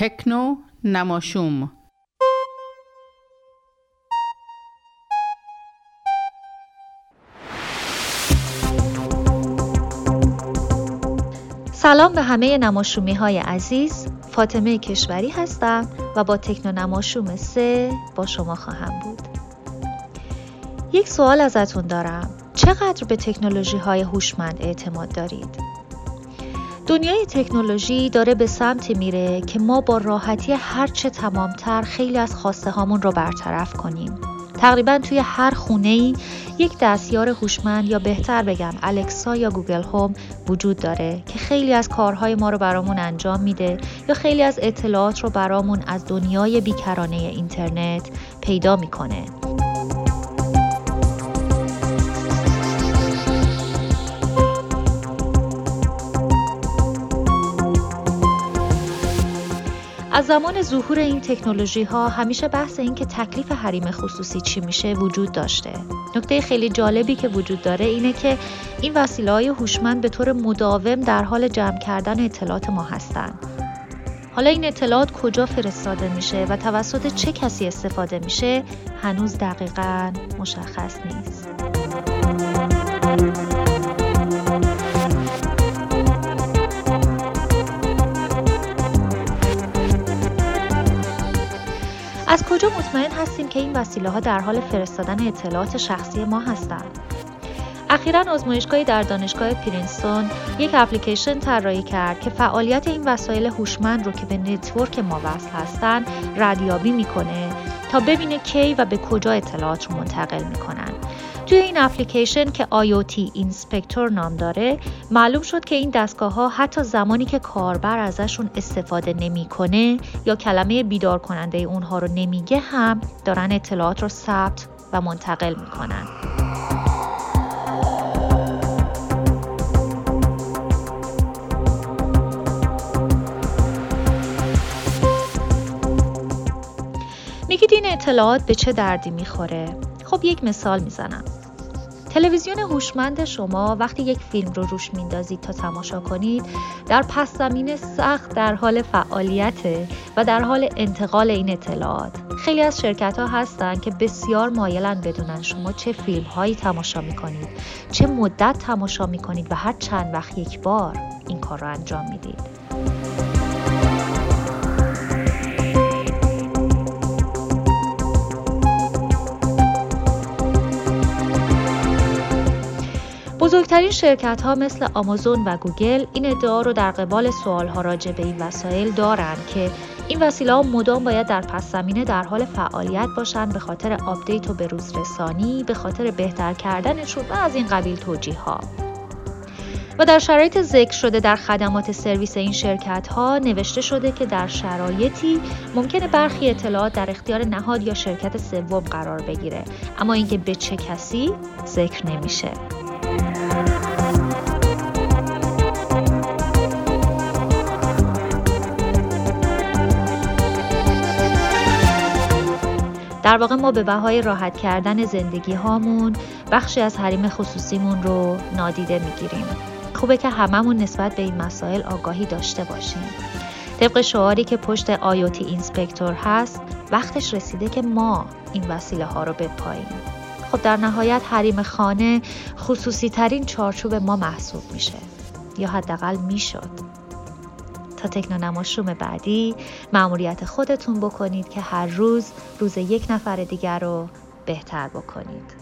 تکنو نماشوم. سلام به همه نماشومی های عزیز. فاطمه کشوری هستم و با تکنو نماشوم سه با شما خواهم بود. یک سوال ازتون دارم. چقدر به تکنولوژی های هوشمند اعتماد دارید؟ دنیای تکنولوژی داره به سمت میره که ما با راحتی هرچه تمامتر خیلی از خواسته هامون رو برطرف کنیم. تقریبا توی هر خونه ای یک دستیار هوشمند یا بهتر بگم الکسا یا گوگل هوم وجود داره که خیلی از کارهای ما رو برامون انجام میده یا خیلی از اطلاعات رو برامون از دنیای بیکرانه اینترنت پیدا می‌کنه. از زمان ظهور این تکنولوژی ها همیشه بحث این که تکلیف حریم خصوصی چی میشه وجود داشته. نکته خیلی جالبی که وجود داره اینه که این وسیله های هوشمند به طور مداوم در حال جمع کردن اطلاعات ما هستن. حالا این اطلاعات کجا فرستاده میشه و توسط چه کسی استفاده میشه هنوز دقیقا مشخص نیست. از کجا مطمئن هستیم که این وسیله ها در حال فرستادن اطلاعات شخصی ما هستند؟ اخیرا آزمایشگاهی در دانشگاه پرینستون یک اپلیکیشن طراحی کرد که فعالیت این وسایل هوشمند رو که به network ما وصل هستن ردیابی می‌کنه تا ببینه کی و به کجا اطلاعات رو منتقل می‌کنن توی این اپلیکیشن که IoT Inspector نام داره معلوم شد که این دستگاه ها حتی زمانی که کاربر ازشون استفاده نمی‌کنه یا کلمه بیدار کننده اونها رو نمیگه هم دارن اطلاعات رو ثبت و منتقل می‌کنن میگید این اطلاعات به چه دردی می‌خوره؟ خب یک مثال می‌زنم تلویزیون هوشمند شما وقتی یک فیلم رو روش میندازید تا تماشا کنید در پس زمین سخت در حال فعالیت و در حال انتقال این اطلاعات. خیلی از شرکت ها هستن که بسیار مایلن بدونن شما چه فیلم هایی تماشا می‌کنید چه مدت تماشا می‌کنید و هر چند وقت یک بار این کار رو انجام می‌دید. بزرگترین شرکت ها مثل آمازون و گوگل این ادعا رو در قبال سوال ها راجع به این وسایل دارند که این وسیله ها مدام باید در پس زمینه در حال فعالیت باشند به خاطر آپدیت و بروز رسانی به خاطر بهتر کردنشون و از این قبیل توجیه ها و در شرایط ذکر شده در خدمات سرویس این شرکت ها نوشته شده که در شرایطی ممکنه برخی اطلاعات در اختیار نهاد یا شرکت سوم قرار بگیره. اما اینکه به چه کسی ذکر نمیشه. در واقع ما به بهای راحت کردن زندگی هامون بخشی از حریم خصوصیمون رو نادیده می‌گیریم. خوبه که هممون نسبت به این مسائل آگاهی داشته باشیم. طبق شعاری که پشت آیوتی اینسپکتور هست وقتش رسیده که ما این وسیله ها رو بپاییم. خب در نهایت حریم خانه خصوصی ترین چارچوب ما محسوب میشه. یا حداقل می‌شد. تا تکنونماشوم بعدی معمولیت خودتون بکنید که هر روز روز یک نفر دیگر رو بهتر بکنید.